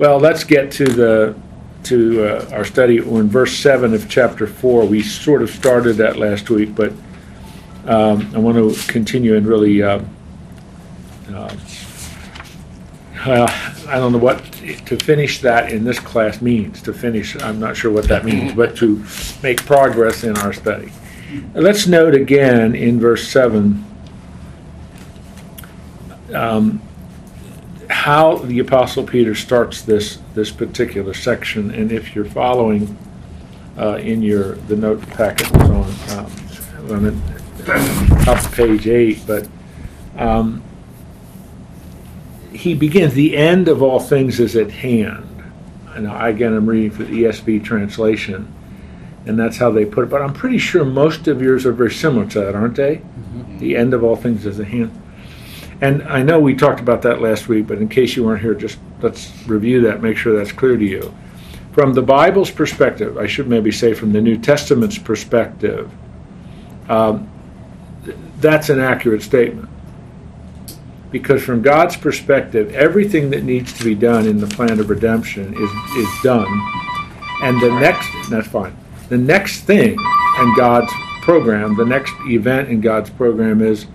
Well, let's get to the, to uh, our study. In verse 7 of chapter 4. We sort of started that last week, but um, I want to continue and really, uh, uh, I don't know what to finish that in this class means. To finish, I'm not sure what that means, but to make progress in our study. Let's note again in verse 7 um, how the Apostle Peter starts this, this particular section. And if you're following uh, in your the note packet was on, um, on top of page 8, but um, he begins, the end of all things is at hand. And again, I'm reading for the ESV translation, and that's how they put it. But I'm pretty sure most of yours are very similar to that, aren't they? Mm-hmm. The end of all things is at hand. And I know we talked about that last week, but in case you weren't here, just let's review that, make sure that's clear to you. From the Bible's perspective, I should maybe say from the New Testament's perspective, um, that's an accurate statement. Because from God's perspective, everything that needs to be done in the plan of redemption is, is done. And the next, that's fine. The next thing in God's program, the next event in God's program is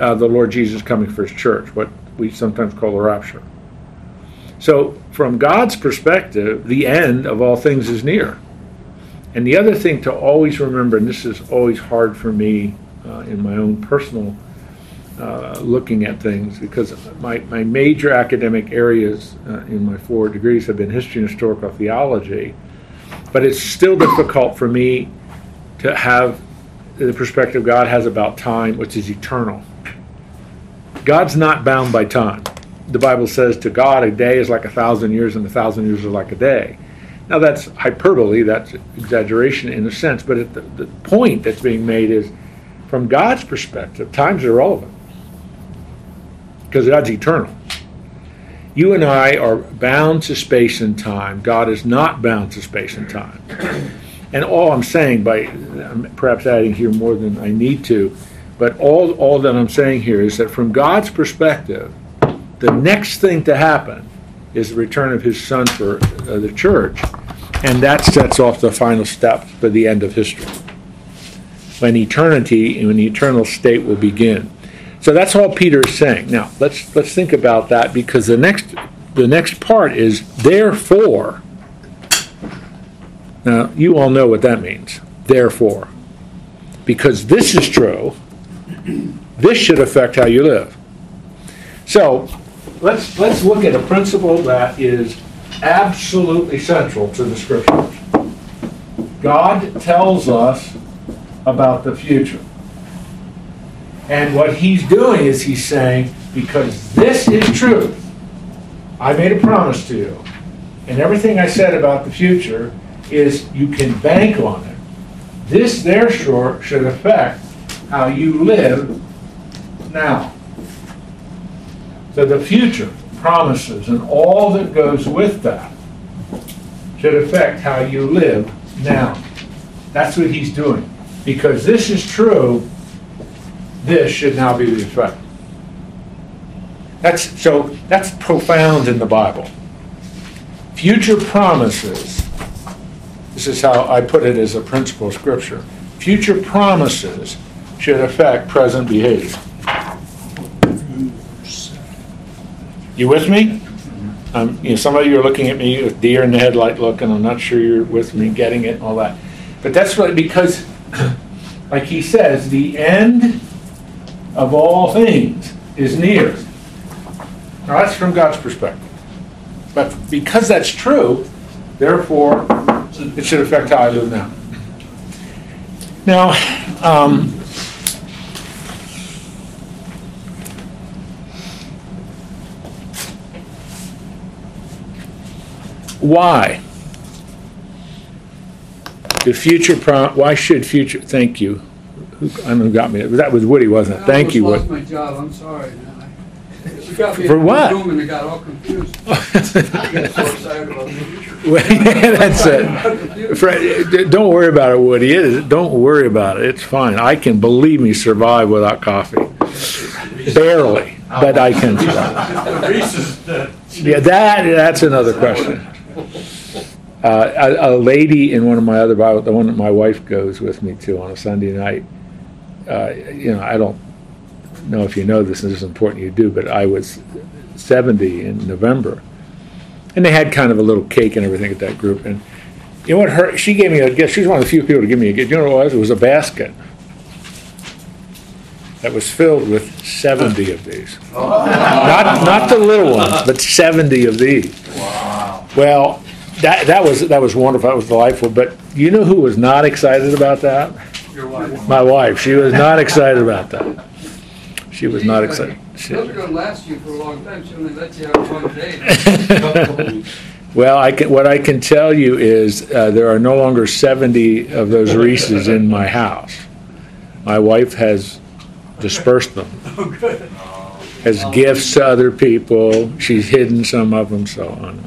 uh, the Lord Jesus coming for his church, what we sometimes call the rapture. So, from God's perspective, the end of all things is near. And the other thing to always remember, and this is always hard for me uh, in my own personal uh, looking at things, because my, my major academic areas uh, in my four degrees have been history and historical theology, but it's still difficult for me to have the perspective God has about time, which is eternal. God's not bound by time. The Bible says to God, a day is like a thousand years, and a thousand years are like a day. Now, that's hyperbole, that's exaggeration in a sense, but the, the point that's being made is from God's perspective, time's irrelevant because God's eternal. You and I are bound to space and time. God is not bound to space and time. And all I'm saying, by perhaps adding here more than I need to, but all, all that I'm saying here is that from God's perspective, the next thing to happen is the return of his son for uh, the church. And that sets off the final step for the end of history. When eternity, when the eternal state will begin. So that's all Peter is saying. Now let's let's think about that because the next the next part is therefore. Now you all know what that means. Therefore. Because this is true, this should affect how you live. So let's let's look at a principle that is absolutely central to the scriptures. God tells us about the future. And what he's doing is he's saying, because this is true, I made a promise to you. And everything I said about the future is you can bank on it. This, therefore, should affect how you live now. So the future promises and all that goes with that should affect how you live now. That's what he's doing. Because this is true, this should now be the effect. That's so that's profound in the Bible. Future promises. This is how I put it as a principle of scripture. Future promises should affect present behavior. You with me? Um, you know, some of you are looking at me with deer in the headlight look, and I'm not sure you're with me getting it and all that. But that's really because, like he says, the end of all things is near. Now, that's from God's perspective. But because that's true, therefore, it should affect how I live now. Now, um, Why? The future prom, why should future, thank you. Who, I don't know who got me, that was Woody, wasn't it? Thank you, I almost Woody. lost my job, I'm sorry. You got me For in the what? room and I got all confused. I got so excited about the future. Well, yeah, That's it. Fred, d- don't worry about it, Woody. It is, don't worry about it. It's fine. I can, believe me, survive without coffee. Barely, but I can survive. The Reese's, the Yeah, that that's another question. Uh, a, a lady in one of my other Bible, the one that my wife goes with me to on a Sunday night. Uh, you know, I don't know if you know this, and this is important you do, but I was 70 in November, and they had kind of a little cake and everything at that group. And you know what? Her she gave me a gift. She's one of the few people to give me a gift. You know what it was? It was a basket that was filled with 70 of these. Not, not the little ones, but 70 of these. Wow. Well, that, that was that was wonderful. That was delightful. But you know who was not excited about that? Your wife. My wife. She was not excited about that. She was not excited. She- Those are gonna last you for a long time, she only lets you have one day. well, I can, what I can tell you is uh, there are no longer 70 of those Reese's in my house. My wife has dispersed them Oh, good. as gifts to other people. She's hidden some of them, so on.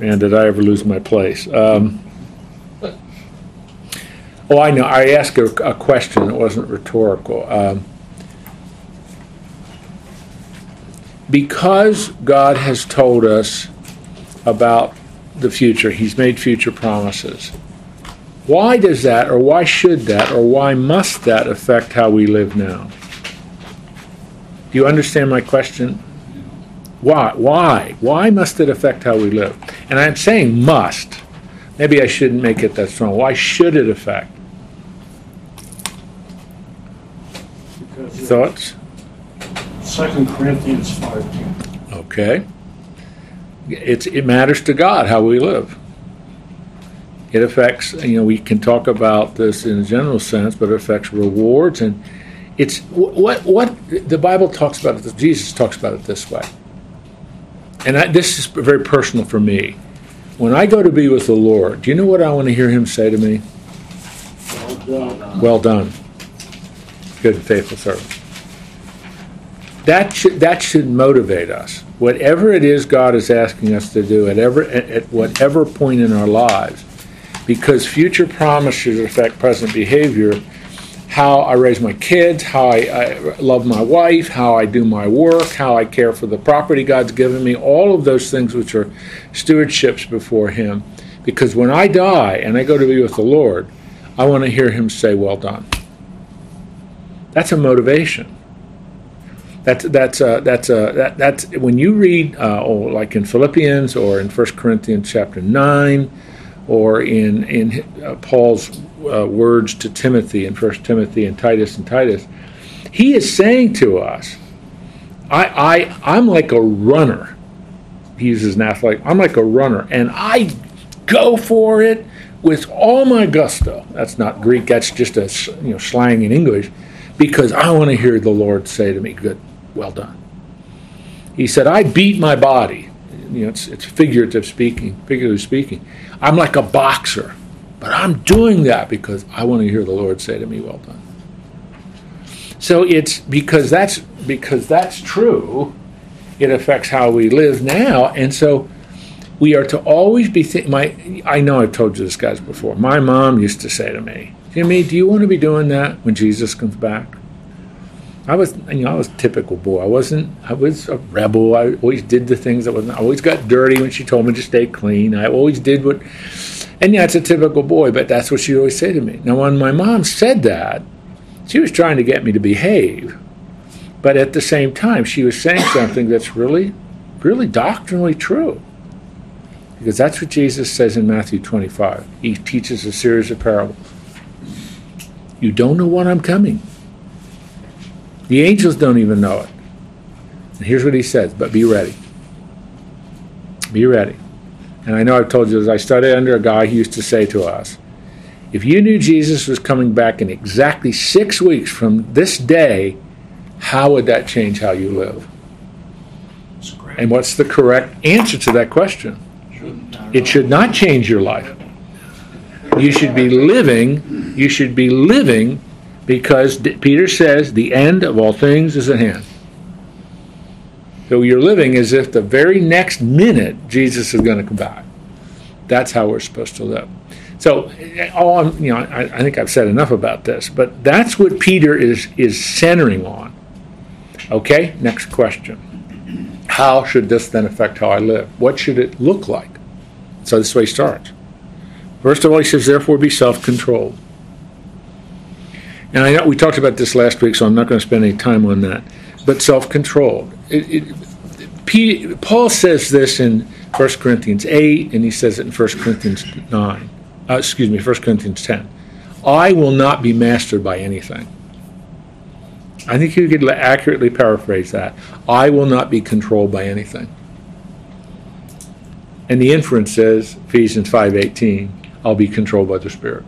Man, did I ever lose my place? Um, oh, I know. I asked a, a question that wasn't rhetorical. Um, because God has told us about the future, He's made future promises. Why does that, or why should that, or why must that affect how we live now? Do you understand my question? Why? Why? Why must it affect how we live? And I'm saying must. Maybe I shouldn't make it that strong. Why should it affect? Because Thoughts? Second Corinthians five ten. Okay. It's, it matters to God how we live. It affects, you know, we can talk about this in a general sense, but it affects rewards and it's what what the Bible talks about it. Jesus talks about it this way, and I, this is very personal for me. When I go to be with the Lord, do you know what I want to hear Him say to me? Well done. Well done, good and faithful servant. That should that should motivate us. Whatever it is God is asking us to do at ever at, at whatever point in our lives, because future promises affect present behavior. How I raise my kids, how I, I love my wife, how I do my work, how I care for the property God's given me, all of those things which are stewardships before Him. Because when I die and I go to be with the Lord, I want to hear Him say, "Well done." That's a motivation. That's that's that's that, that's when you read uh, oh, like in Philippians or in 1 Corinthians chapter nine, or in in uh, Paul's uh, words to Timothy in 1 Timothy and Titus and Titus, he is saying to us, I I I'm like a runner. He uses an athlete. I'm like a runner, and I go for it with all my gusto. That's not Greek. That's just a you know slang in English, because I want to hear the Lord say to me, "Good, well done." He said, "I beat my body." You know, it's, it's figurative speaking. figurative speaking, I'm like a boxer, but I'm doing that because I want to hear the Lord say to me, "Well done." So it's because that's because that's true. It affects how we live now, and so we are to always be think my I know I've told you this guys before. My mom used to say to me, Jimmy, do you want to be doing that when Jesus comes back? I was you know, I was a typical boy. I wasn't I was a rebel. I always did the things that wasn't I always got dirty when she told me to stay clean. I always did what and yeah, it's a typical boy, but that's what she always said to me. Now when my mom said that, she was trying to get me to behave. But at the same time, she was saying something that's really, really doctrinally true. Because that's what Jesus says in Matthew 25. He teaches a series of parables. You don't know when I'm coming. The angels don't even know it. And here's what he says, but be ready. Be ready. And I know I've told you this, I studied under a guy who used to say to us, if you knew Jesus was coming back in exactly six weeks from this day, how would that change how you live? And what's the correct answer to that question? It should not change your life. You should be living, you should be living because Peter says the end of all things is at hand. So you're living as if the very next minute Jesus is going to come back. That's how we're supposed to live. So, eh, all I'm, you know, I, I think I've said enough about this, but that's what Peter is is centering on. Okay, next question. How should this then affect how I live? What should it look like? So this way starts. First of all, he says, therefore be self controlled. And I know we talked about this last week, so I'm not going to spend any time on that. But self it, Paul says this in 1 Corinthians 8, and he says it in 1 Corinthians 9. Uh, excuse me, 1 Corinthians 10. I will not be mastered by anything. I think you could accurately paraphrase that. I will not be controlled by anything. And the inference says, Ephesians 5:18, I'll be controlled by the Spirit.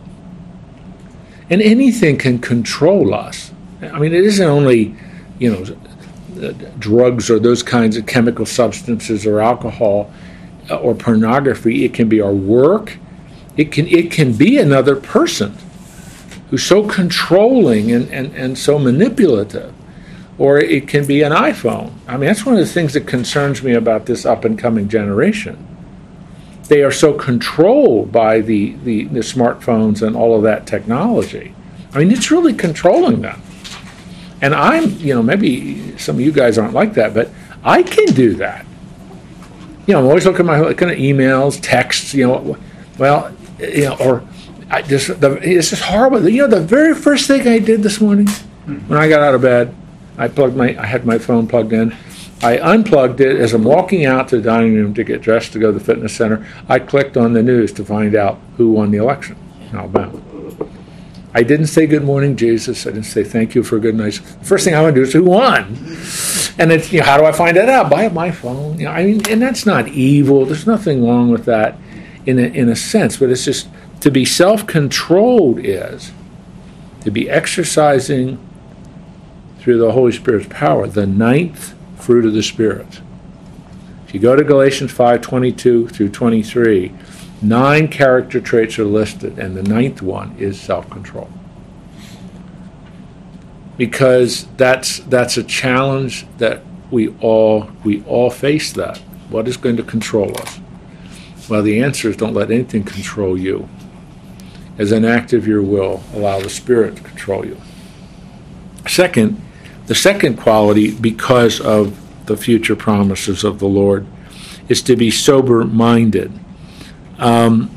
And anything can control us. I mean, it isn't only, you know, drugs or those kinds of chemical substances or alcohol uh, or pornography. It can be our work. It can it can be another person who's so controlling and, and, and so manipulative. Or it can be an iPhone. I mean, that's one of the things that concerns me about this up and coming generation. They are so controlled by the, the, the smartphones and all of that technology. I mean, it's really controlling them. And I'm, you know, maybe some of you guys aren't like that, but I can do that. You know, I'm always looking at my looking at emails, texts, you know, well, you know, or I just the, it's just horrible. You know, the very first thing I did this morning when I got out of bed, I plugged my I had my phone plugged in. I unplugged it as I'm walking out to the dining room to get dressed to go to the fitness center. I clicked on the news to find out who won the election in Alabama. I didn't say good morning, Jesus. I didn't say thank you for a good night. The first thing I want to do is who won. And it's you know how do I find that out? By my phone. You know, I mean, and that's not evil. There's nothing wrong with that, in a, in a sense. But it's just to be self-controlled is to be exercising through the Holy Spirit's power the ninth fruit of the Spirit. If you go to Galatians 5:22 through 23, nine character traits are listed, and the ninth one is self-control. Because that's that's a challenge that we all we all face that. What is going to control us? Well, the answer is don't let anything control you. As an act of your will, allow the Spirit to control you. Second, the second quality, because of the future promises of the Lord, is to be sober minded. Um,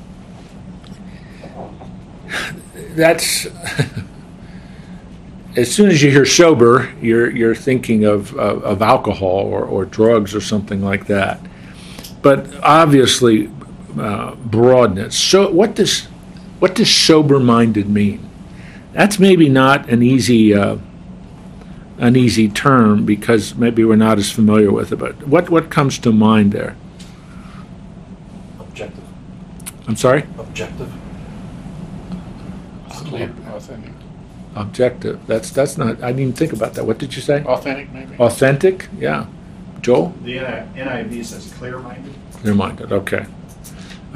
that's as soon as you hear sober, you're you're thinking of of, of alcohol or, or drugs or something like that. But obviously, uh, broadness. So, what does what does sober minded mean? That's maybe not an easy. Uh, an easy term because maybe we're not as familiar with it. But what what comes to mind there? Objective. I'm sorry. Objective. Authentic. Objective. That's that's not. I didn't even think about that. What did you say? Authentic, maybe? Authentic. Yeah. Joel. The NIV says clear-minded. Clear-minded. Okay.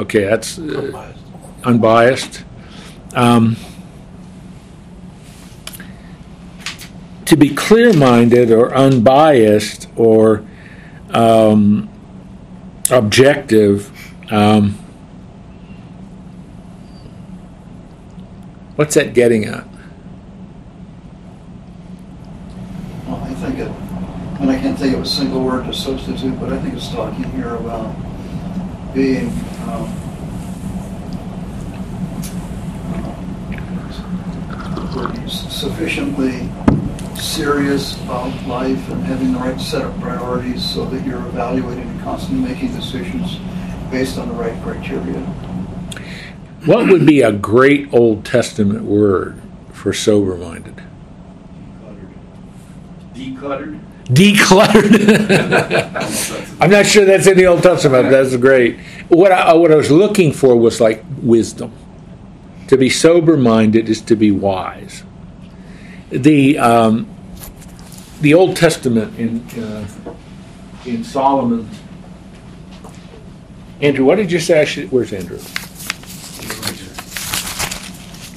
Okay. That's uh, Unbiased. unbiased. Um, to be clear-minded or unbiased or um, objective. Um, what's that getting at? Well, I think it, and I can't think of a single word to substitute, but I think it's talking here about being um, uh, sufficiently serious about life and having the right set of priorities so that you're evaluating and constantly making decisions based on the right criteria. What would be a great Old Testament word for sober-minded? Decluttered. Decluttered. I'm not sure that's in the Old Testament. That's great. What I, what I was looking for was like wisdom. To be sober minded is to be wise. The um, the Old Testament in uh, in Solomon. Andrew, what did you say? I should, where's Andrew?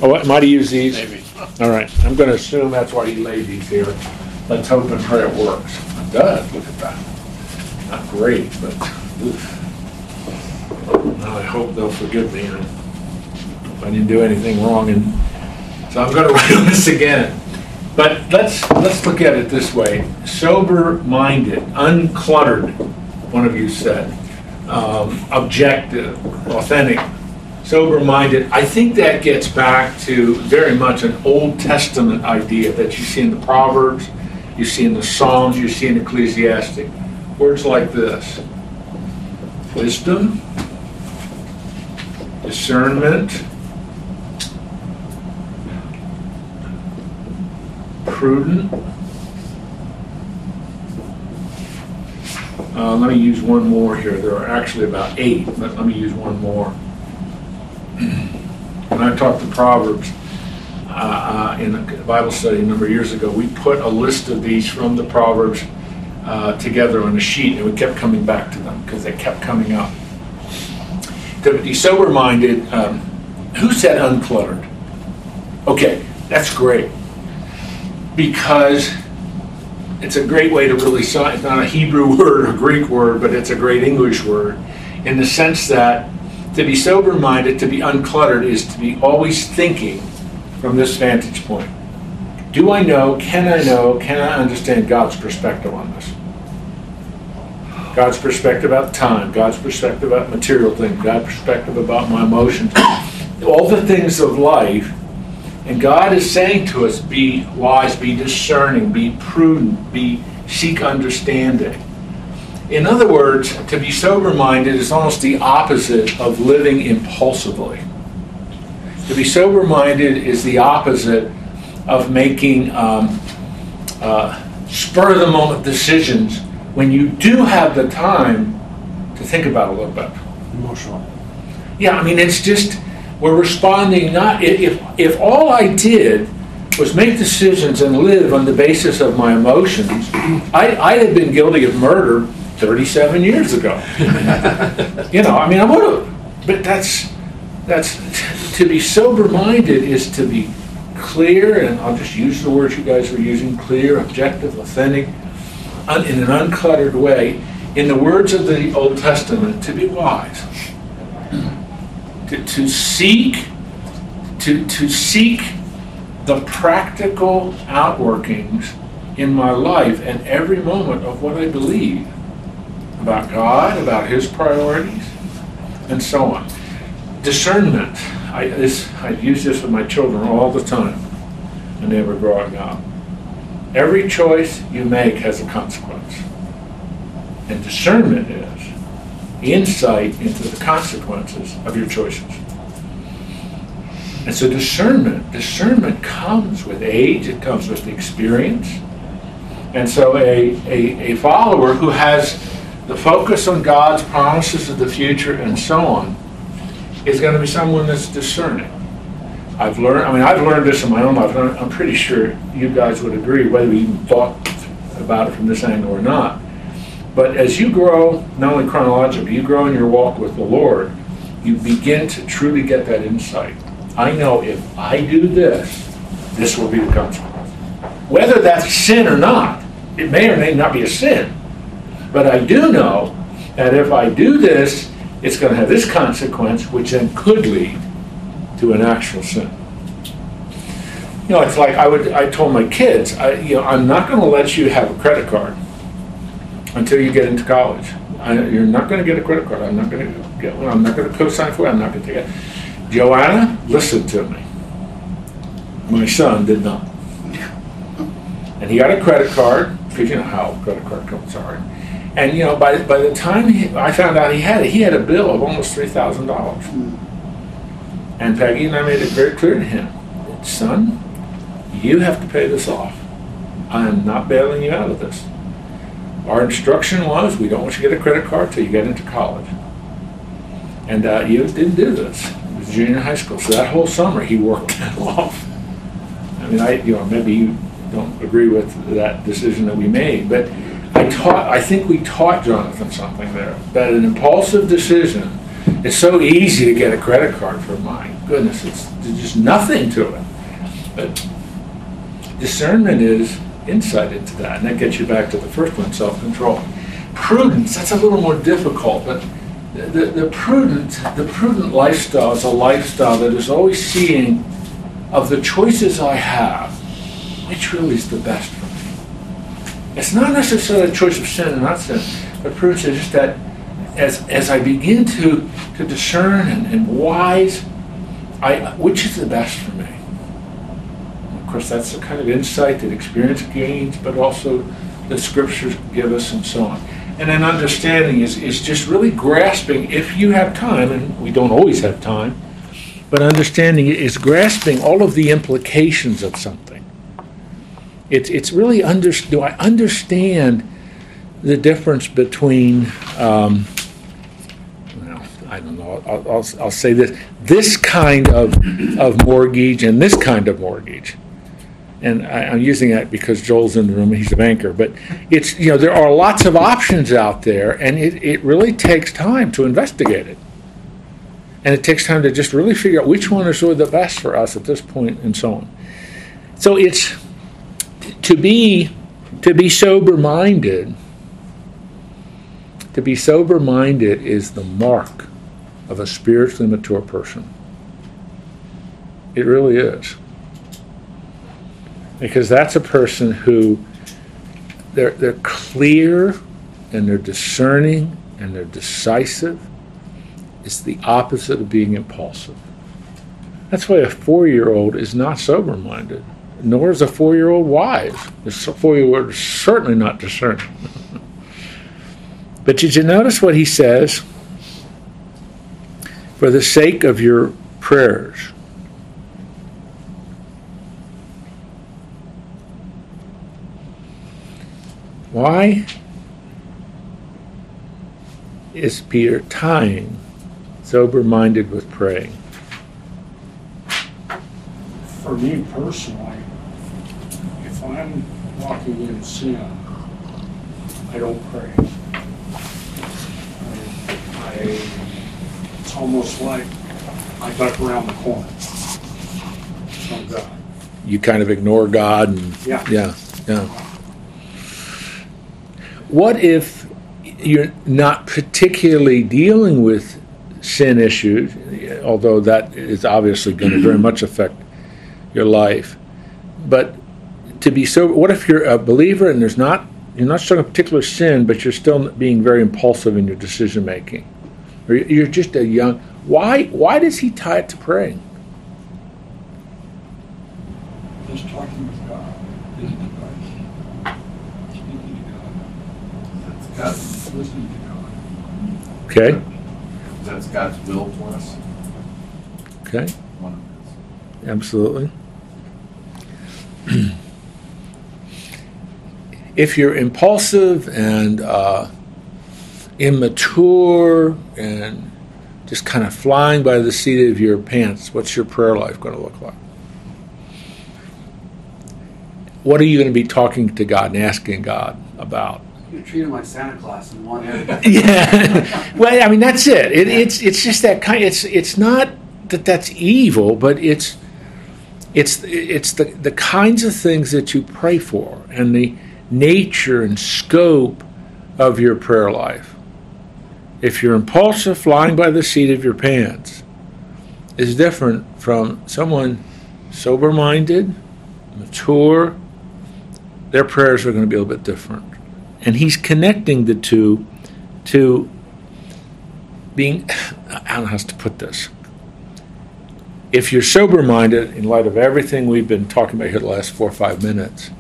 Oh, I might have used these. Maybe. All right, I'm going to assume that's why he laid these here. Let's hope and pray it works. It does, look at that. Not great, but, oof. Now, I hope they'll forgive me if I didn't do anything wrong, and, so I'm gonna write this again. But let's, let's look at it this way. Sober-minded, uncluttered, one of you said. Um, objective, authentic, sober-minded. I think that gets back to very much an Old Testament idea that you see in the Proverbs, you see in the Psalms, you see in Ecclesiastes. Words like this. Wisdom, discernment, prudent. Uh, let me use one more here. There are actually about eight, but let me use one more. When I taught the Proverbs uh, uh, in a Bible study a number of years ago, we put a list of these from the Proverbs uh, together on a sheet, and we kept coming back to them because they kept coming up. To be sober-minded, um, who said uncluttered? Okay, that's great because it's a great way to really sign. It's not a Hebrew word or Greek word, but it's a great English word in the sense that to be sober minded, to be uncluttered, is to be always thinking from this vantage point. Do I know, can I know, can I understand God's perspective on this? God's perspective about time, God's perspective about material things, God's perspective about my emotions, all the things of life and God is saying to us, be wise, be discerning, be prudent, be seek understanding. In other words, to be sober-minded is almost the opposite of living impulsively. To be sober-minded is the opposite of making um, uh, spur-of-the-moment decisions when you do have the time to think about a little bit. Emotional. Yeah, I mean, it's just we're responding not if if all I did was make decisions and live on the basis of my emotions, I, I had been guilty of murder 37 years ago. you know, I mean, I would have, but that's that's to be sober minded is to be clear, and I'll just use the words you guys were using: clear, objective, authentic, un, in an uncluttered way. In the words of the Old Testament, to be wise to, to seek to, to seek the practical outworkings in my life and every moment of what I believe about God, about His priorities, and so on. Discernment. I, this, I use this with my children all the time when they were growing up. Every choice you make has a consequence. And discernment is insight into the consequences of your choices. And so discernment, discernment comes with age, it comes with experience. And so a, a, a follower who has the focus on God's promises of the future and so on is going to be someone that's discerning. I've learned, I mean, I've learned this in my own life, and I'm pretty sure you guys would agree, whether you even thought about it from this angle or not. But as you grow, not only chronologically, you grow in your walk with the Lord, you begin to truly get that insight. I know if I do this, this will be the consequence. Whether that's sin or not, it may or may not be a sin. But I do know that if I do this, it's going to have this consequence, which then could lead to an actual sin. You know, it's like I would. I told my kids, I, you know, I'm not going to let you have a credit card until you get into college. I, you're not going to get a credit card. I'm not going to get one. I'm not going to co-sign for it. I'm not going to take it. Joanna, listen to me. My son did not. And he got a credit card, because you know how credit card companies are. And you know, by, by the time he, I found out he had it, he had a bill of almost $3,000. And Peggy and I made it very clear to him, son, you have to pay this off. I am not bailing you out of this. Our instruction was, we don't want you to get a credit card till you get into college. And uh, you didn't do this. It was junior high school. So that whole summer, he worked that off. I mean, I, you know, maybe you don't agree with that decision that we made, but I taught, I think we taught Jonathan something there, that an impulsive decision, it's so easy to get a credit card for my goodness, it's, there's just nothing to it. But discernment is insight into that, and that gets you back to the first one, self-control. Prudence, that's a little more difficult, but the, the prudent, the prudent lifestyle is a lifestyle that is always seeing of the choices I have, which really is the best for me? It's not necessarily a choice of sin and not sin, but prudence is just that as, as I begin to, to discern and, and wise, I, which is the best for me? Course, that's the kind of insight that experience gains, but also the scriptures give us and so on. And then understanding is, is just really grasping, if you have time, and we don't always have time, but understanding is grasping all of the implications of something. It's, it's really, under, do I understand the difference between, um, well, I don't know, I'll, I'll, I'll say this, this kind of, of mortgage and this kind of mortgage and I, am using that because Joel's in the room and he's a banker. But it's you know there are lots of options out there, and it, it really takes time to investigate it, and it takes time to just really figure out which one is really the best for us at this point, and so on. So it's to be to be sober minded. To be sober minded is the mark of a spiritually mature person. It really is because that's a person who they're, they're clear and they're discerning and they're decisive. It's the opposite of being impulsive. That's why a four year old is not sober minded, nor is a four year old wise. The four year old is certainly not discerning. but did you notice what he says? For the sake of your prayers, Why is Peter tying sober minded with praying? For me personally, if I'm walking in sin, I don't pray. I, I, it's almost like I duck around the corner from God. You kind of ignore God and Yeah. yeah, yeah. What if you're not particularly dealing with sin issues, although that is obviously going to very much affect your life, but to be sober, what if you're a believer and there's not you're not showing a particular sin, but you're still being very impulsive in your decision making, or you're just a young. Why why does he tie it to praying? Just talking with God. Speaking to God. God's, Listening to God. Okay, that's God's will for us. okay, One of his. absolutely. if you're impulsive and uh, immature and just kind of flying by the seat of your pants, what's your prayer life going to look like? What are you going to be talking to God and asking God about? You treat him like Santa Claus in one area. yeah. Well, I mean that's it. it. It's it's just that kind. It's it's not that that's evil, but it's it's it's the the kinds of things that you pray for and the nature and scope of your prayer life. If you're impulsive, flying by the seat of your pants, is different from someone sober-minded, mature. Their prayers are going to be a little bit different and he's connecting the two to being I don't know how to put this. If you're sober minded in light of everything we've been talking about here the last four or five minutes,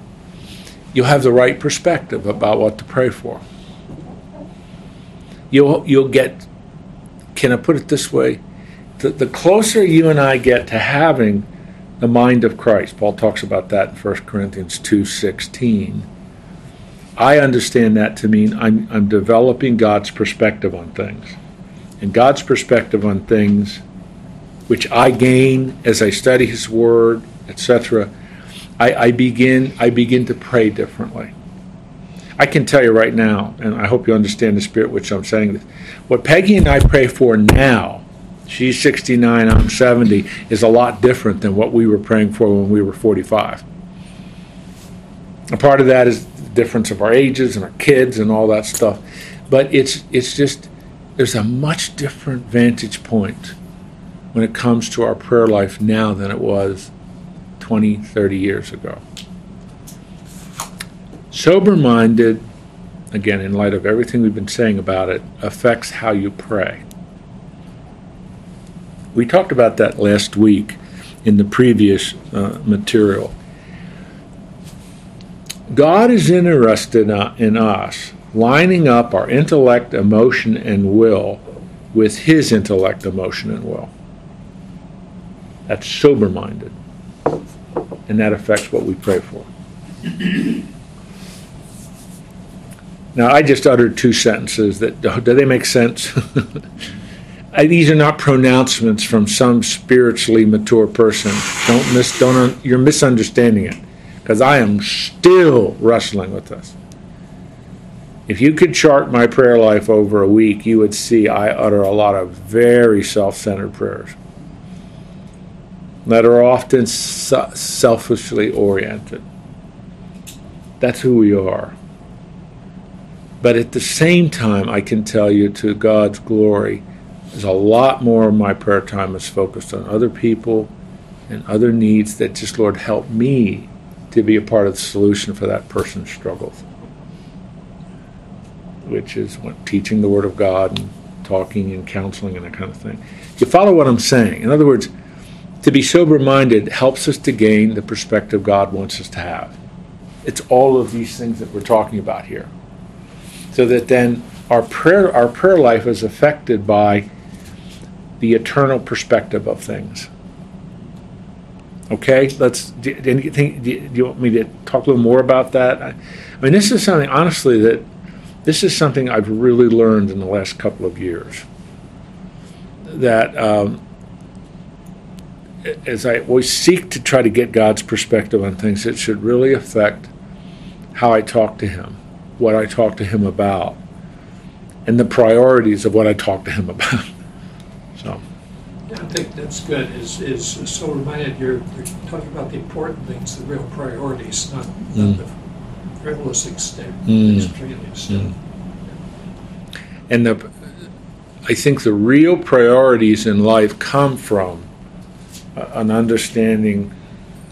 you'll have the right perspective about what to pray for. You'll you'll get can I put it this way? The, the closer you and I get to having the mind of Christ, Paul talks about that in 1 Corinthians two sixteen I understand that to mean I'm, I'm developing God's perspective on things. And God's perspective on things, which I gain as I study His Word, etc., I, I, begin, I begin to pray differently. I can tell you right now, and I hope you understand the spirit which I'm saying this. What Peggy and I pray for now, she's 69, I'm 70, is a lot different than what we were praying for when we were 45. A part of that is difference of our ages and our kids and all that stuff. But it's it's just there's a much different vantage point when it comes to our prayer life now than it was 20, 30 years ago. Sober minded, again, in light of everything we've been saying about it, affects how you pray. We talked about that last week in the previous uh, material. God is interested in us lining up our intellect, emotion, and will with His intellect, emotion, and will. That's sober minded. And that affects what we pray for. Now, I just uttered two sentences that do they make sense? These are not pronouncements from some spiritually mature person. Don't miss. Don't. You're misunderstanding it, because I am still wrestling with this. If you could chart my prayer life over a week, you would see I utter a lot of very self-centered prayers that are often selfishly oriented. That's who we are. But at the same time, I can tell you to God's glory, there's a lot more of my prayer time is focused on other people and other needs that just, Lord, help me to be a part of the solution for that person's struggles. Which is what, teaching the Word of God and talking and counseling and that kind of thing. You follow what I'm saying? In other words, to be sober minded helps us to gain the perspective God wants us to have. It's all of these things that we're talking about here so that then our prayer our prayer life is affected by the eternal perspective of things. Okay, let's. Do, you, do you want me to talk a little more about that? I, I mean, this is something honestly that this is something I've really learned in the last couple of years. That um, as I always seek to try to get God's perspective on things, it should really affect how I talk to Him what I talk to him about and the priorities of what I talk to him about. So. Yeah, I think that's good. Is is so reminded you're, you're talking about the important things, the real priorities, not, mm. not the frivolous extent, mm. extent. Mm. And the, I think the real priorities in life come from an understanding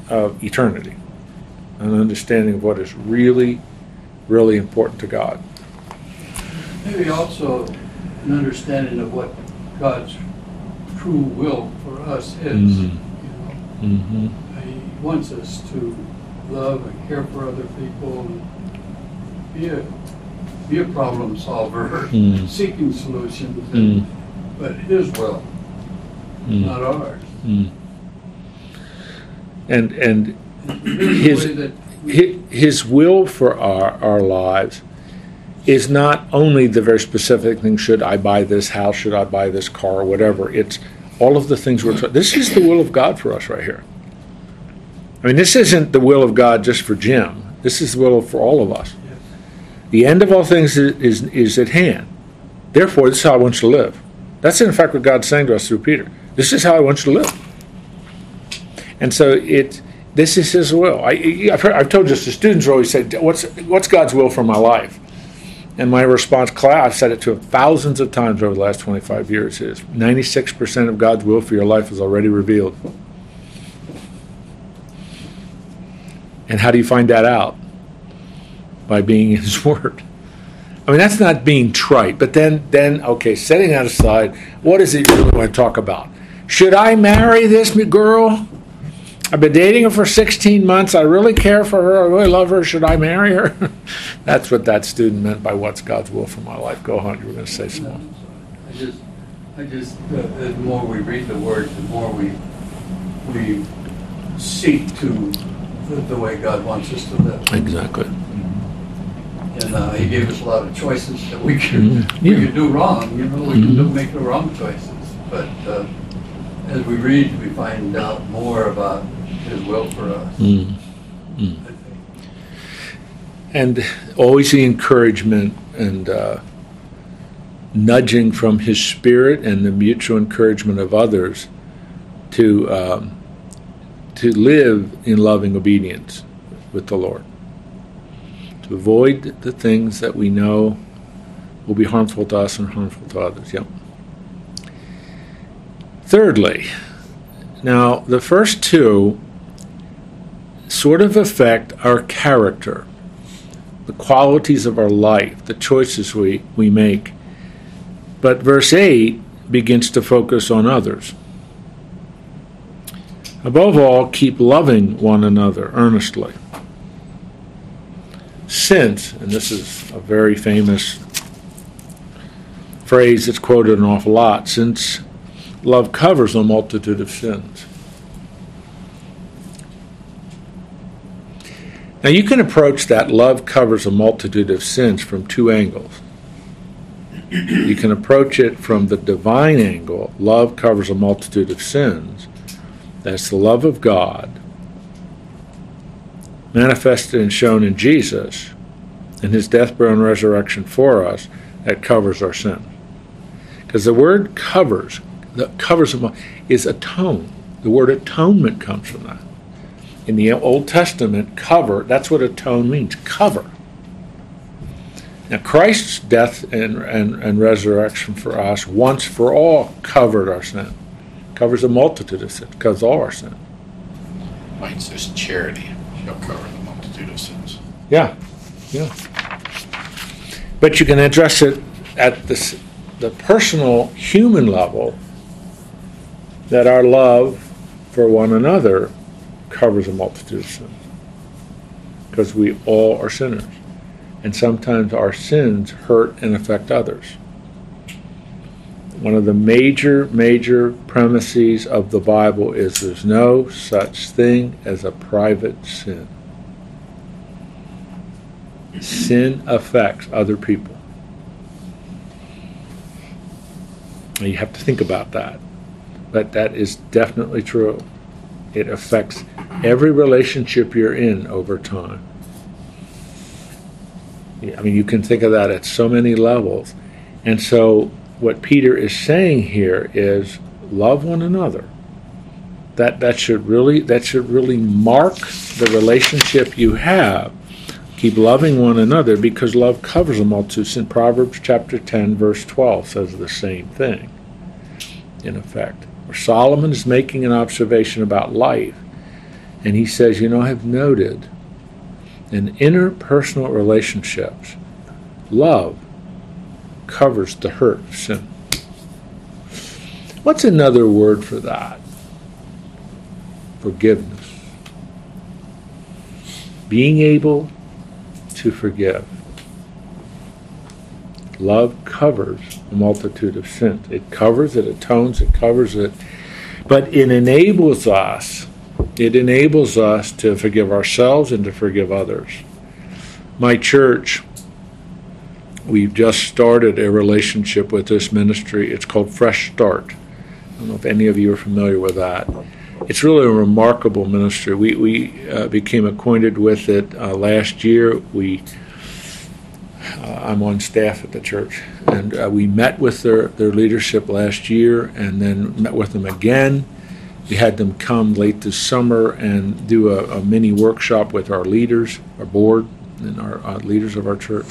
of eternity, an understanding of what is really really important to God. Maybe also an understanding of what God's true will for us is. Mm-hmm. You know? mm-hmm. He wants us to love and care for other people and be a be a problem solver, mm. seeking solutions, and, mm. but His will, mm. not ours. Mm. And and his his will for our, our lives is not only the very specific thing should I buy this house, should I buy this car, whatever. It's all of the things we're talking. This is the will of God for us right here. I mean, this isn't the will of God just for Jim. This is the will for all of us. The end of all things is, is, is at hand. Therefore, this is how I want you to live. That's in fact what God's saying to us through Peter. This is how I want you to live. And so it this is His will. I, have I've told this to students always said, what's, what's God's will for my life? And my response, class, I've said it to thousands of times over the last 25 years, is 96% of God's will for your life is already revealed. And how do you find that out? By being in His Word. I mean, that's not being trite, but then, then okay, setting that aside, what is it you really want to talk about? Should I marry this girl? I've been dating her for 16 months. I really care for her. I really love her. Should I marry her? That's what that student meant by what's God's will for my life. Go on. You were going to say something. I just, I just, uh, the more we read the Word, the more we we seek to live the way God wants us to live. Exactly. And uh, He gave us a lot of choices that we could mm-hmm. yeah. we could do wrong. You know, we mm-hmm. can make the wrong choices. But uh, as we read, we find out more about his will for us. Mm. Mm. And always the encouragement and uh, nudging from His Spirit and the mutual encouragement of others to um, to live in loving obedience with the Lord, to avoid the things that we know will be harmful to us and harmful to others. Yep. Thirdly, now the first two sort of affect our character. the qualities of our life, the choices we, we make. But verse 8 begins to focus on others. Above all, keep loving one another earnestly. Since, and this is a very famous phrase that's quoted an awful lot, since love covers a multitude of sins. Now, you can approach that love covers a multitude of sins from two angles. You can approach it from the divine angle, love covers a multitude of sins. That's the love of God manifested and shown in Jesus and his death, burial, and resurrection for us that covers our sin. Because the word covers, the covers is atone. The word atonement comes from that in the Old Testament, cover, that's what atone means cover. Now, Christ's death and, and, and resurrection for us, once for all, covered our sin. Covers a multitude of sins, covers all our sin. Mine says charity shall cover the multitude of sins. Yeah, yeah. But you can address it at the, the personal human level that our love for one another covers a multitude of sins. Because we all are sinners. And sometimes our sins hurt and affect others. One of the major, major premises of the Bible is there's no such thing as a private sin. Sin affects other people. And you have to think about that. But that is definitely true. It affects every relationship you're in over time. I mean, you can think of that at so many levels. And so, what Peter is saying here is love one another. That, that should really that should really mark the relationship you have. Keep loving one another because love covers a multitude. In Proverbs chapter 10, verse 12 says the same thing, in effect. Solomon is making an observation about life and he says, You know, I have noted in interpersonal relationships, love covers the hurt of sin. What's another word for that? Forgiveness. Being able to forgive. Love covers a multitude of sins. It covers it, atones, it covers it, but it enables us it enables us to forgive ourselves and to forgive others. My church, we've just started a relationship with this ministry. It's called Fresh Start. I don't know if any of you are familiar with that. It's really a remarkable ministry. We, we uh, became acquainted with it uh, last year. We uh, I'm on staff at the church, and uh, we met with their, their leadership last year, and then met with them again we had them come late this summer and do a, a mini workshop with our leaders, our board, and our uh, leaders of our church.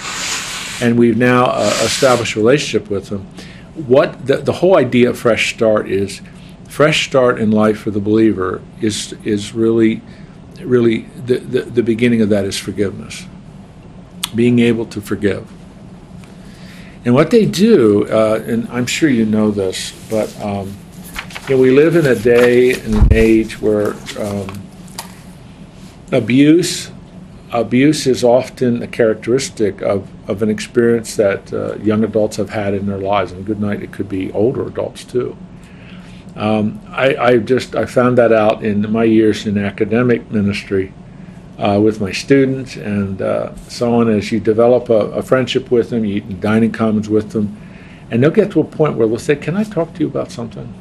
And we've now uh, established a relationship with them. What the, the whole idea of Fresh Start is fresh start in life for the believer is is really really the, the, the beginning of that is forgiveness being able to forgive and what they do uh, and i'm sure you know this but um, you know, we live in a day and an age where um, abuse abuse is often a characteristic of, of an experience that uh, young adults have had in their lives. And good night, it could be older adults too. Um, I, I, just I found that out in my years in academic ministry uh, with my students and uh, so on. As you develop a, a, friendship with them, you eat dining commons with them, and they'll get to a point where they'll say, "Can I talk to you about something?"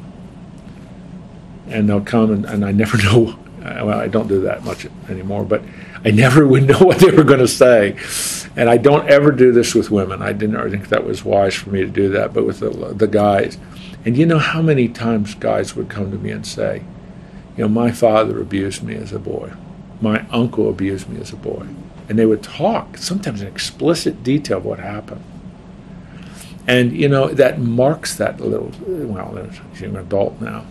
and they'll come and, and I never know. Well, I don't do that much anymore, but I never would know what they were going to say. And I don't ever do this with women. I didn't think that was wise for me to do that, but with the, the guys. And you know how many times guys would come to me and say, you know, my father abused me as a boy. My uncle abused me as a boy. And they would talk, sometimes in explicit detail, of what happened. And, you know, that marks that little, well, he's an adult now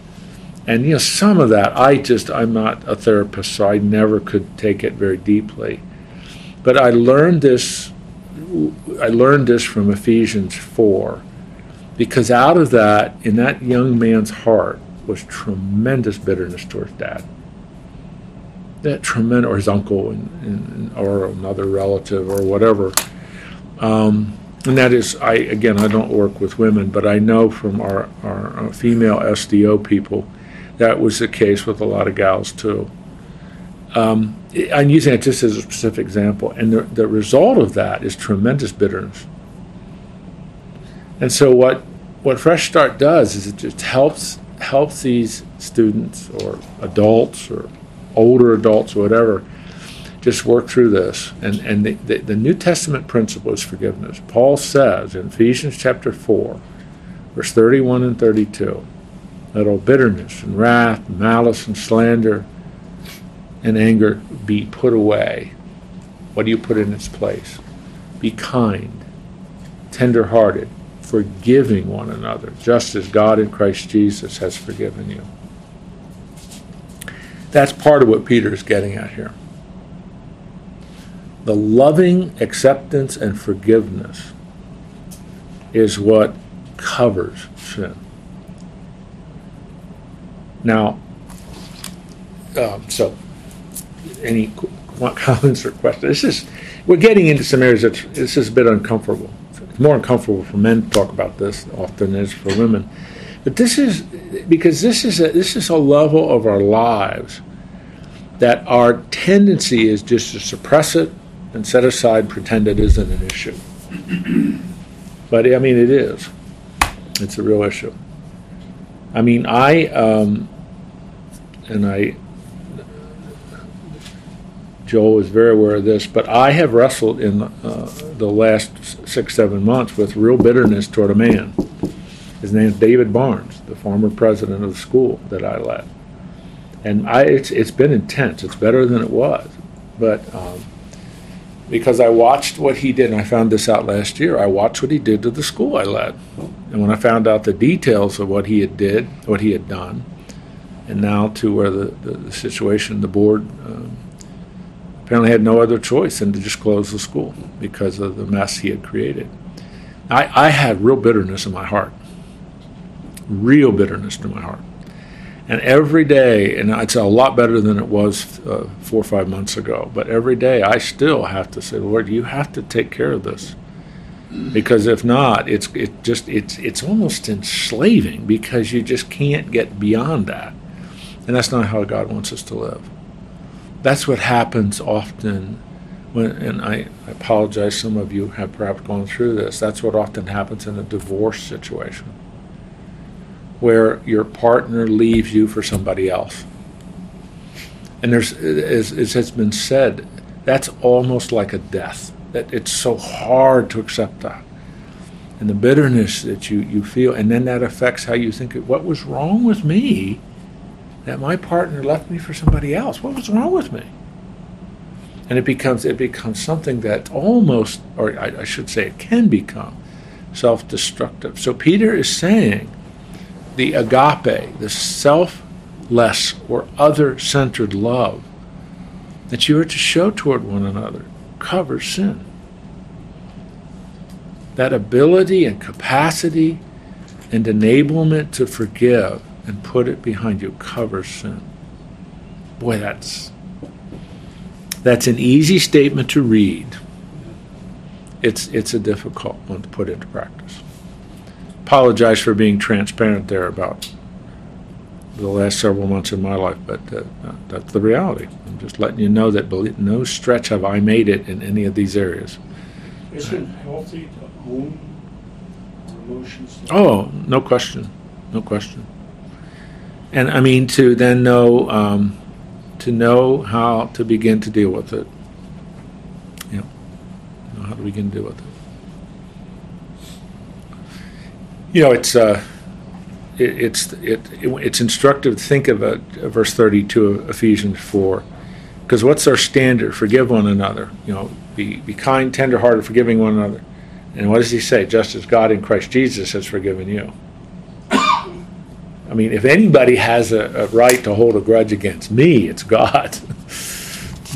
and you know, some of that I just I'm not a therapist, so I never could take it very deeply. But I learned this. I learned this from Ephesians four, because out of that, in that young man's heart, was tremendous bitterness towards dad. That tremendous, or his uncle, and, and, or another relative, or whatever. Um, and that is, I again, I don't work with women, but I know from our, our female SDO people that was the case with a lot of gals too. Um, I'm using it just as a specific example, and the, the result of that is tremendous bitterness. And so, what what Fresh Start does is it just helps helps these students or adults or older adults whatever just work through this. And, and the, the, the New Testament principle is forgiveness. Paul says in Ephesians chapter 4, verse 31 and 32, let all bitterness and wrath, and malice and slander and anger be put away. What do you put in its place? Be kind, tender hearted, forgiving one another, just as God in Christ Jesus has forgiven you. That's part of what Peter is getting at here. The loving acceptance and forgiveness is what covers sin. Now, um, so any comments or questions? This is we're getting into some areas that this is a bit uncomfortable. It's more uncomfortable for men to talk about this often than it is for women. But this is because this is a, this is a level of our lives that our tendency is just to suppress it and set aside, pretend it isn't an issue. but I mean, it is. It's a real issue. I mean, I um, and I. Joel is very aware of this, but I have wrestled in uh, the last six, seven months with real bitterness toward a man. His name is David Barnes, the former president of the school that I led, and I, it's it's been intense. It's better than it was, but um, because I watched what he did, and I found this out last year. I watched what he did to the school I led, and when I found out the details of what he had did, what he had done, and now to where the, the, the situation, the board um, apparently had no other choice than to just close the school because of the mess he had created. I, I had real bitterness in my heart, real bitterness to my heart. And every day, and it's a lot better than it was uh, four or five months ago, but every day I still have to say, Lord, you have to take care of this. Because if not, it's it just it's it's almost enslaving because you just can't get beyond that. And that's not how God wants us to live. That's what happens often when and I, I apologize some of you have perhaps gone through this. That's what often happens in a divorce situation where your partner leaves you for somebody else. And there's, as, as has been said, that's almost like a death. That it's so hard to accept that. And the bitterness that you, you feel, and then that affects how you think, what was wrong with me that my partner left me for somebody else? What was wrong with me? And it becomes it becomes something that almost, or I, I should say, it can become self-destructive. So Peter is saying the agape, the selfless or other centered love that you are to show toward one another covers sin. That ability and capacity and enablement to forgive and put it behind you covers sin. Boy, that's that's an easy statement to read. It's it's a difficult one to put into practice. Apologize for being transparent there about the last several months of my life, but uh, that's the reality. I'm just letting you know that no stretch have I made it in any of these areas. Is it healthy to own emotions? Oh, no question, no question. And I mean to then know um, to know how to begin to deal with it. You know, how to begin to deal with it. You know, it's uh, it, it's it, it, it's instructive to think of a, a verse thirty-two of Ephesians four, because what's our standard? Forgive one another. You know, be be kind, tenderhearted, forgiving one another. And what does he say? Just as God in Christ Jesus has forgiven you. I mean, if anybody has a, a, right to hold a grudge against me, it's God.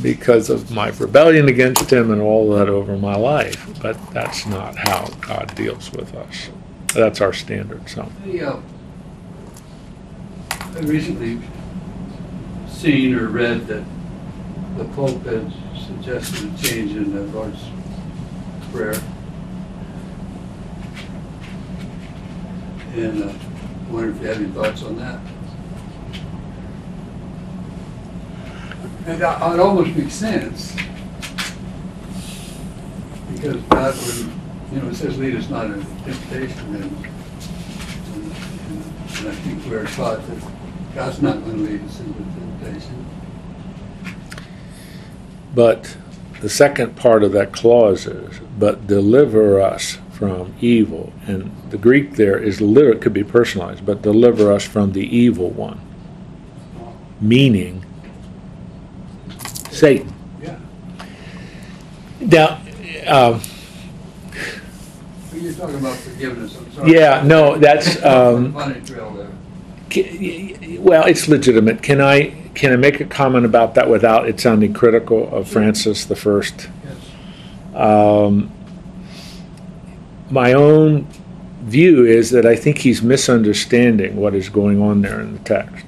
because of my rebellion against him and all that over my life. But that's not how God deals with us. That's our standard. So, I, uh, I recently seen or read that the Pope had suggested a change in the Lord's Prayer. And uh, I wonder if you have any thoughts on that? And that- it almost makes sense. Because God would, you know, it says lead us not into temptation and, and and I think we're taught that God's not going to lead us into temptation. but the second part of that clause is, "But deliver us from evil," and the Greek there is literally could be personalized, but deliver us from the evil one, meaning Satan. Yeah. Now, um, You're talking about forgiveness, I'm sorry. Yeah, no, that's, um, Funny trail there. Ca- Well, it's legitimate. Can I can I make a comment about that without it sounding critical of Francis the First? Yes. Um, my own view is that I think he's misunderstanding what is going on there in the text.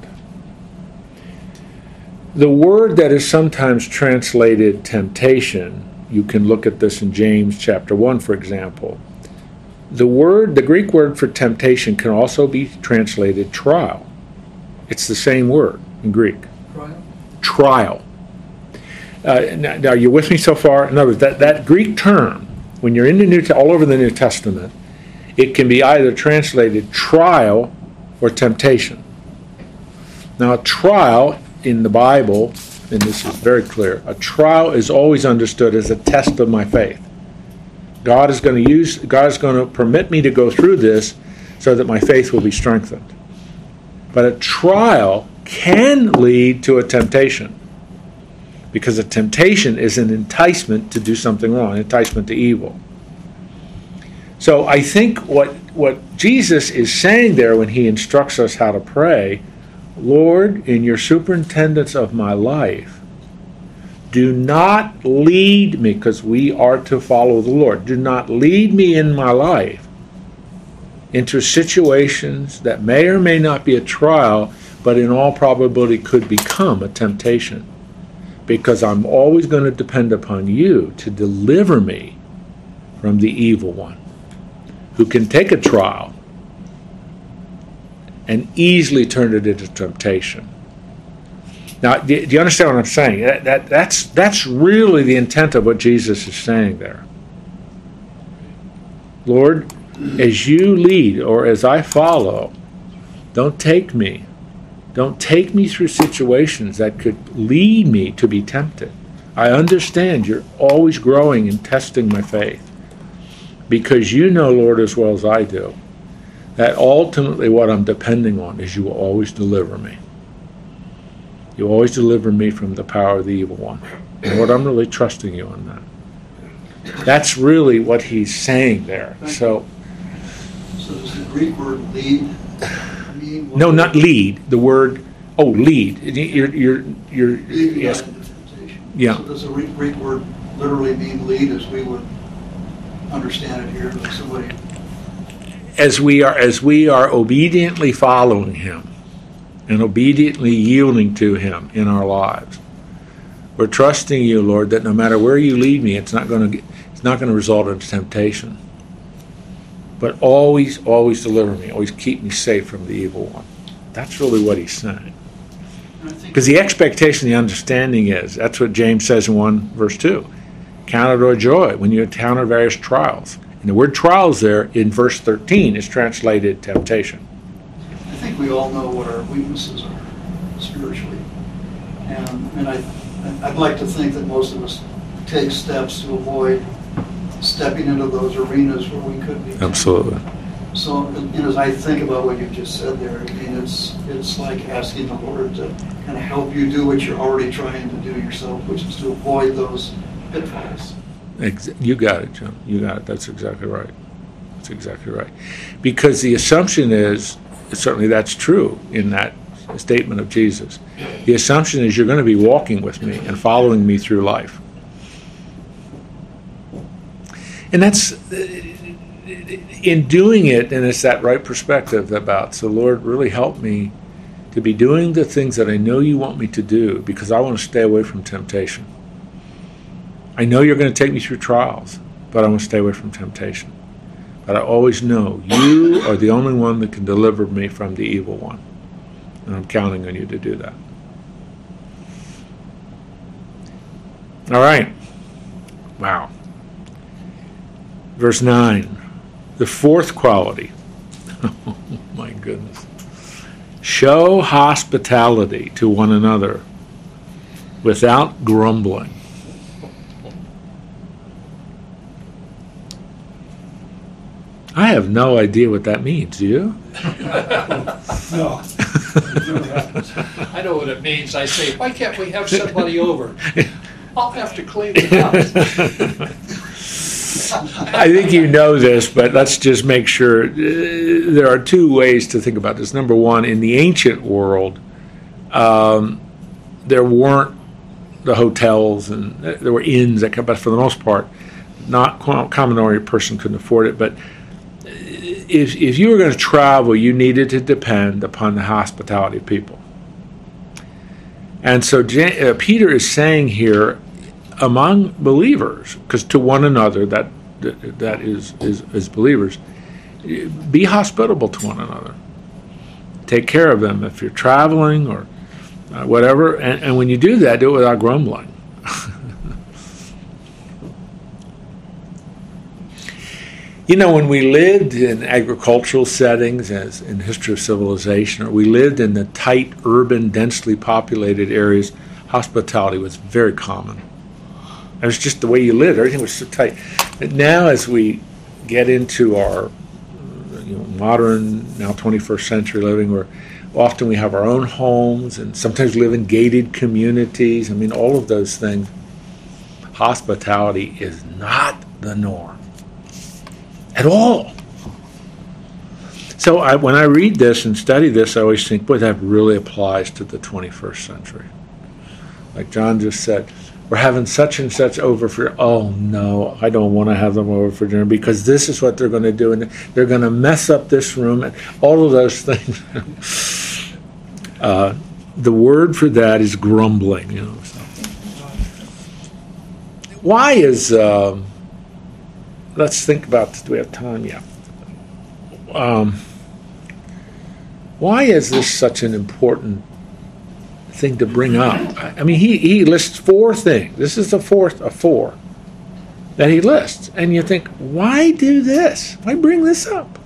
The word that is sometimes translated temptation, you can look at this in James chapter 1, for example. The word, the Greek word for temptation, can also be translated trial. It's the same word in Greek Trial? trial. Uh, now, now, you with me so far? In other words, that, that Greek term, when you're in the New all over the New Testament, it can be either translated trial or temptation. Now, a trial in the Bible, and this is very clear, a trial is always understood as a test of my faith. God is going to use, God is going to permit me to go through this so that my faith will be strengthened. But a trial can lead to a temptation because a temptation is an enticement to do something wrong, an enticement to evil. So I think what what Jesus is saying there when he instructs us how to pray, Lord, in your superintendence of my life, do not lead me because we are to follow the Lord. Do not lead me in my life into situations that may or may not be a trial, but in all probability could become a temptation. Because I'm always going to depend upon you to deliver me from the evil one, who can take a trial and easily turn it into temptation. Now, do, do you understand what I'm saying? That, that, that's, that's really the intent of what Jesus is saying there. Lord, as you lead or as I follow, don't take me. Don't take me through situations that could lead me to be tempted. I understand you're always growing and testing my faith because you know, Lord, as well as I do, that ultimately what I'm depending on is you will always deliver me. You always deliver me from the power of the evil one. And Lord, I'm really trusting you on that. That's really what he's saying there. So, So does the Greek word lead mean? no, not lead. The word, oh, lead. You're, you're, you're, Lead yes. not into temptation. Yeah. So does the Greek Greek word literally mean lead as we would understand it here, somebody, as we are as we are obediently following him and obediently yielding to him in our lives. We're trusting you lord that no matter where you lead me it's not going to it's not going to result in temptation. But always always deliver me. Always keep me safe from the evil one. That's really what he's saying. Because the expectation the understanding is that's what james says in 1 verse 2 count it a joy when you encounter various trials. And the word trials there in verse 13 is translated temptation think we all know what our weaknesses are spiritually. And, and I, I'd like to think that most of us take steps to avoid stepping into those arenas where we could be. absolutely So, and as I think about what you just said there, I mean, it's, it's like asking the Lord to kind of help you do what you're already trying to do yourself, which is to avoid those pitfalls. You got it, John. You got it. That's exactly right. That's exactly right. Because the assumption is certainly that's true in that statement of Jesus. The assumption is you're going to be walking with me and following me through life. And that's in doing it, and it's that right perspective about, so Lord, really help me to be doing the things that I know you want me to do because I want to stay away from temptation. I know you're going to take me through trials, but I want to stay away from temptation. But I always know you are the only one that can deliver me from the evil one. And I'm counting on you to do that. All right. Wow. Verse 9. The fourth quality. Oh, my goodness. Show hospitality to one another without grumbling. I have no idea what that means. Do you? No. I know what it means. I say, why can't we have somebody over? I'll have to clean it up. I think you know this, but let's just make sure. Uh, there are two ways to think about this. Number one, in the ancient world, um, there weren't the hotels and there were inns that, but for the most part, not common ordinary person couldn't afford it. But if, if you were going to travel, you needed to depend upon the hospitality of people. And so Jan- uh, Peter is saying here, among believers, because to one another, that that is, is, is believers, be hospitable to one another. Take care of them if you're traveling or uh, whatever. And, and when you do that, do it without grumbling. You know, when we lived in agricultural settings, as in history of civilization, or we lived in the tight, urban, densely populated areas, hospitality was very common. It was just the way you lived; everything was so tight. But now, as we get into our you know, modern, now 21st century living, where often we have our own homes and sometimes live in gated communities. I mean, all of those things. Hospitality is not the norm at all. So I, when I read this and study this, I always think, boy, that really applies to the 21st century. Like John just said, we're having such and such over for, oh no, I don't want to have them over for dinner because this is what they're going to do. And they're going to mess up this room and all of those things. uh, the word for that is grumbling. You know, so. Why is. Um, let's think about. Do we have time? Yeah. Um, why is this such an important thing to bring up? I mean, he, he lists four things. This is the fourth of four that he lists. And you think, why do this? Why bring this up?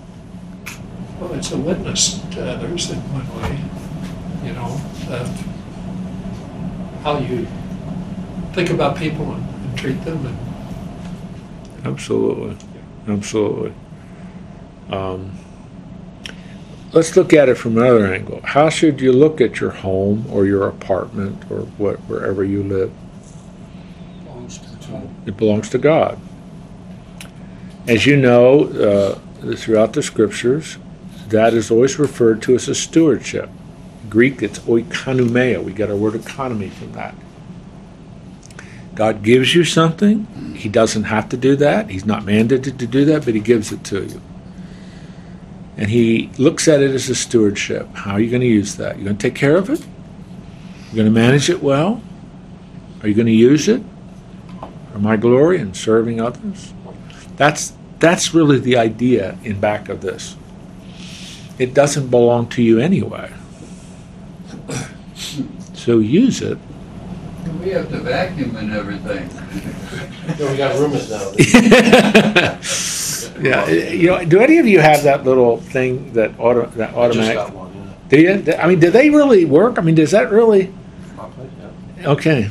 Well, it's a witness to others in one way, you know, how you think about people and, and treat them and Absolutely, absolutely. Um, let's look at it from another angle. How should you look at your home or your apartment or what, wherever you live? It belongs to God. As you know, uh, throughout the scriptures, that is always referred to as a stewardship. Greek, it's oikonomia. We get our word economy from that. God gives you something. He doesn't have to do that. He's not mandated to do that, but He gives it to you. And He looks at it as a stewardship. How are you going to use that? You're going to take care of it? You're going to manage it well? Are you going to use it for my glory and serving others? That's that's really the idea in back of this. It doesn't belong to you anyway. So use it we have to vacuum and everything. No, we got Roombas now. yeah, you know, do any of you have that little thing that auto that I just automatic? got one, yeah. Do you? I mean, do they really work? I mean, does that really? My place, yeah. Okay,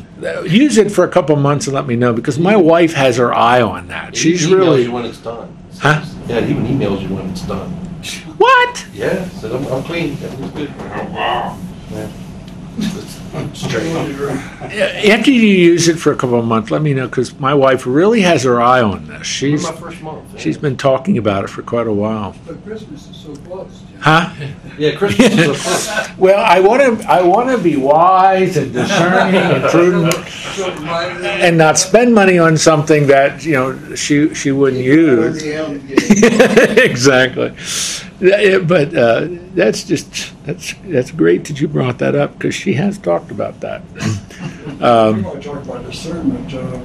use it for a couple months and let me know because my wife has her eye on that. It She's even emails really you when it's done. Huh? Yeah, it even emails you when it's done. what? Yeah, so I'm, I'm clean, everything's good. After you use it for a couple of months, let me know because my wife really has her eye on this. She's my first month. yeah. she's been talking about it for quite a while. But Christmas is so close. Jim. Huh? Yeah, Christmas is so close. Well, I want to I want to be wise and discerning and prudent So reminded me- and not spend money on something that you know she she wouldn't Or use. the end game. exactly. Yeah, But uh, that's just that's that's great that you brought that up because she has talked about that. We Um, want to talk about discernment. Um,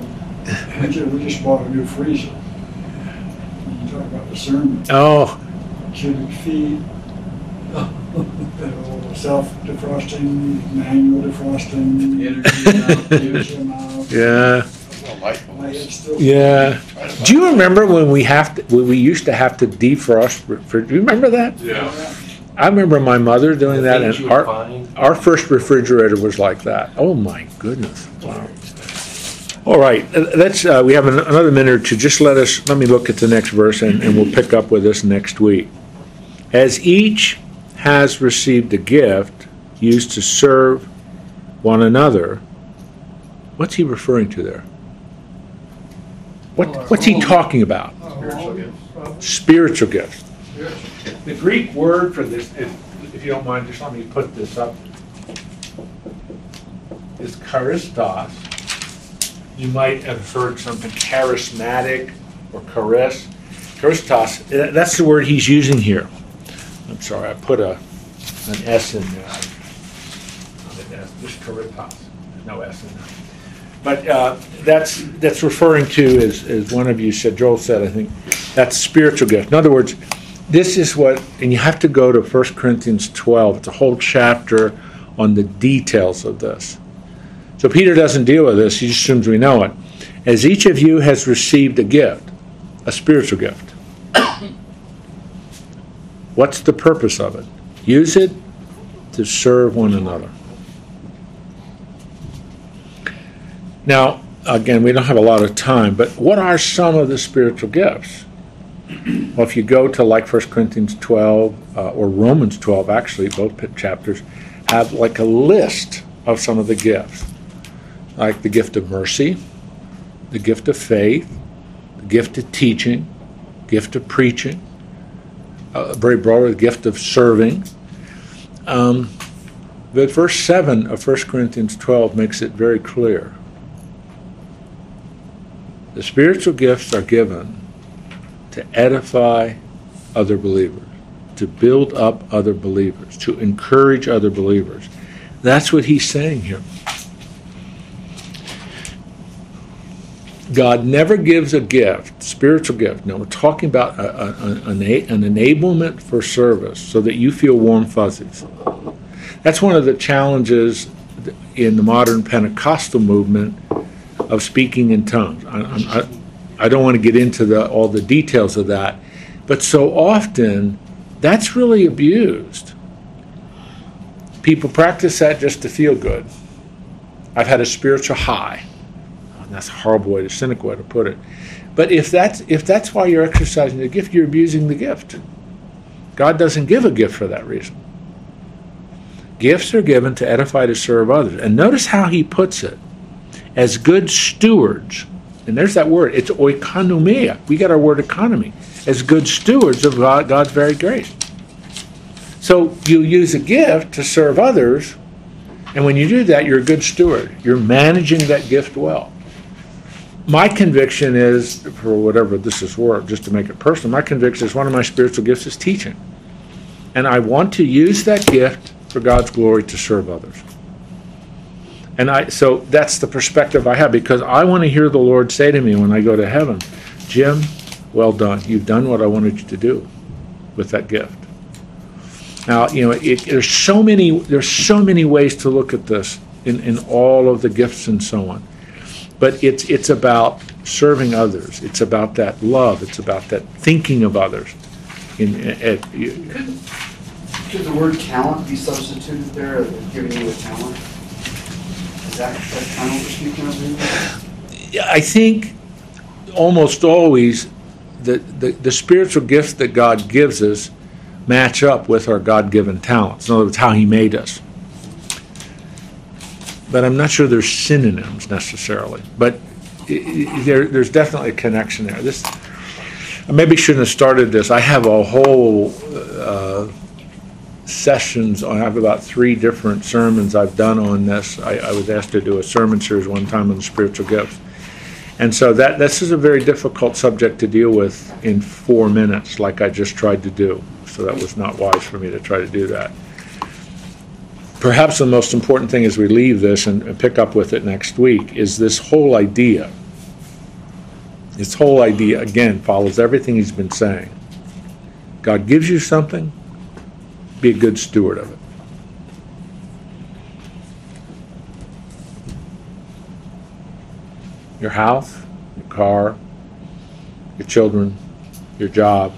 we just bought a new freezer. You talk about discernment, oh, cubic feet, you self-defrosting, manual defrosting, Energy energy amount. yeah, Like, it's still- yeah. Do you remember when we have to, when we used to have to defrost? refri- Do you remember that? Yeah. I remember my mother doing that, and our our first refrigerator was like that. Oh my goodness! Wow. All right, uh, let's. Uh, we have an, another minute or two. Just let us. Let me look at the next verse, and, and we'll pick up with this next week. As each has received a gift used to serve one another, what's he referring to there? What What's he talking about? Spiritual gift. Spiritual gifts. The Greek word for this, if, if you don't mind, just let me put this up, is charistos. You might have heard something charismatic or charis. Charistos, uh, that's the word he's using here. I'm sorry, I put a, an S in there. Not an S, Just There's no S in there. But uh, that's, that's referring to, as, as one of you said, Joel said, I think, that's spiritual gift. In other words, this is what, and you have to go to 1 Corinthians 12. It's a whole chapter on the details of this. So Peter doesn't deal with this, he just assumes we know it. As each of you has received a gift, a spiritual gift, what's the purpose of it? Use it to serve one another. Now, again, we don't have a lot of time, but what are some of the spiritual gifts? Well, if you go to like 1 Corinthians 12 uh, or Romans 12, actually, both chapters have like a list of some of the gifts, like the gift of mercy, the gift of faith, the gift of teaching, gift of preaching, uh, very broadly, the gift of serving. Um, but verse 7 of 1 Corinthians 12 makes it very clear. The spiritual gifts are given to edify other believers, to build up other believers, to encourage other believers. That's what he's saying here. God never gives a gift, spiritual gift. No, we're talking about a, a- an, an enablement for service so that you feel warm fuzzies. That's one of the challenges in the modern Pentecostal movement of speaking in tongues. I, I, I- don't want to get into the, all the details of that, but so often that's really abused. People practice that just to feel good. I've had a spiritual high. That's a horrible way, a cynical way to put it. But if that's if that's why you're exercising the gift, you're abusing the gift. God doesn't give a gift for that reason. Gifts are given to edify to serve others. And notice how he puts it. As good stewards, and there's that word, it's oikonomia. We got our word economy. As good stewards of God, God's very grace. So you use a gift to serve others, and when you do that, you're a good steward. You're managing that gift well. My conviction is, for whatever this is worth, just to make it personal, my conviction is one of my spiritual gifts is teaching. And I want to use that gift for God's glory to serve others. And I so that's the perspective I have because I want to hear the Lord say to me when I go to heaven, Jim, well done. You've done what I wanted you to do with that gift. Now, you know, it, there's so many there's so many ways to look at this in, in all of the gifts and so on. But it's it's about serving others. It's about that love. It's about that thinking of others. In, eh, eh, at, Could the word talent be substituted there, giving you a talent? I think almost always the, the, the spiritual gifts that God gives us match up with our God given talents. In other words, how He made us. but I'm not sure they're synonyms necessarily. But there, there's definitely a connection there. This, I maybe shouldn't have started this. I have a whole uh, sessions. I have about three different sermons I've done on this. I, I was asked to do a sermon series one time on the spiritual gifts. And so that this is a very difficult subject to deal with in four minutes, like I just tried to do. So that was not wise for me to try to do that. Perhaps the most important thing as we leave this and, and pick up with it next week is this whole idea. This whole idea, again, follows everything he's been saying. God gives you something, be a good steward of it. Your house, your car, your children, your job,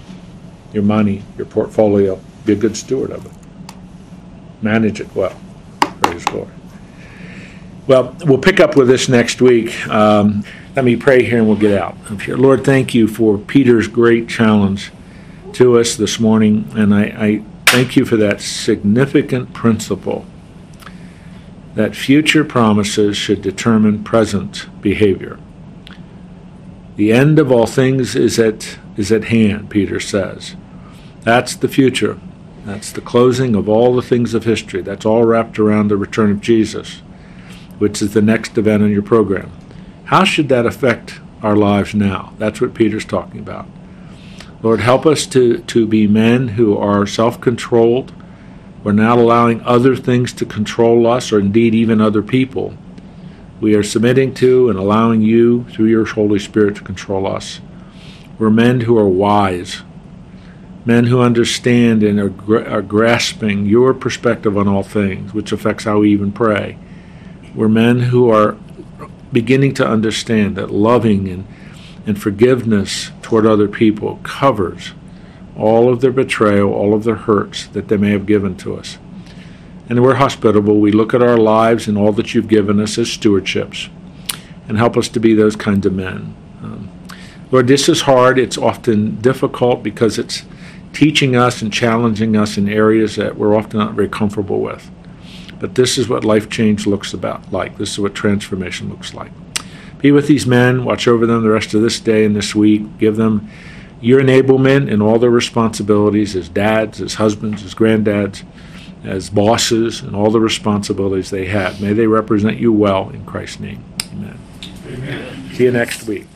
your money, your portfolio, be a good steward of it. Manage it well. Well, we'll pick up with this next week. Um, let me pray here and we'll get out of here. Lord, thank you for Peter's great challenge to us this morning, and I, I thank you for that significant principle that future promises should determine present behavior. The end of all things is at, is at hand, Peter says. That's the future. That's the closing of all the things of history. That's all wrapped around the return of Jesus, which is the next event in your program. How should that affect our lives now? That's what Peter's talking about. Lord, help us to, to be men who are self controlled. We're not allowing other things to control us, or indeed even other people. We are submitting to and allowing you, through your Holy Spirit, to control us. We're men who are wise, men who understand and are, gra- are grasping your perspective on all things, which affects how we even pray. We're men who are beginning to understand that loving and, and forgiveness toward other people covers all of their betrayal, all of their hurts that they may have given to us. And we're hospitable. We look at our lives and all that you've given us as stewardships and help us to be those kinds of men. Um, Lord, this is hard. It's often difficult because it's teaching us and challenging us in areas that we're often not very comfortable with. But this is what life change looks about like. This is what transformation looks like. Be with these men, watch over them the rest of this day and this week. Give them your enablement in all their responsibilities as dads, as husbands, as granddads, as bosses, and all the responsibilities they have. May they represent you well in Christ's name. Amen. Amen. See you next week.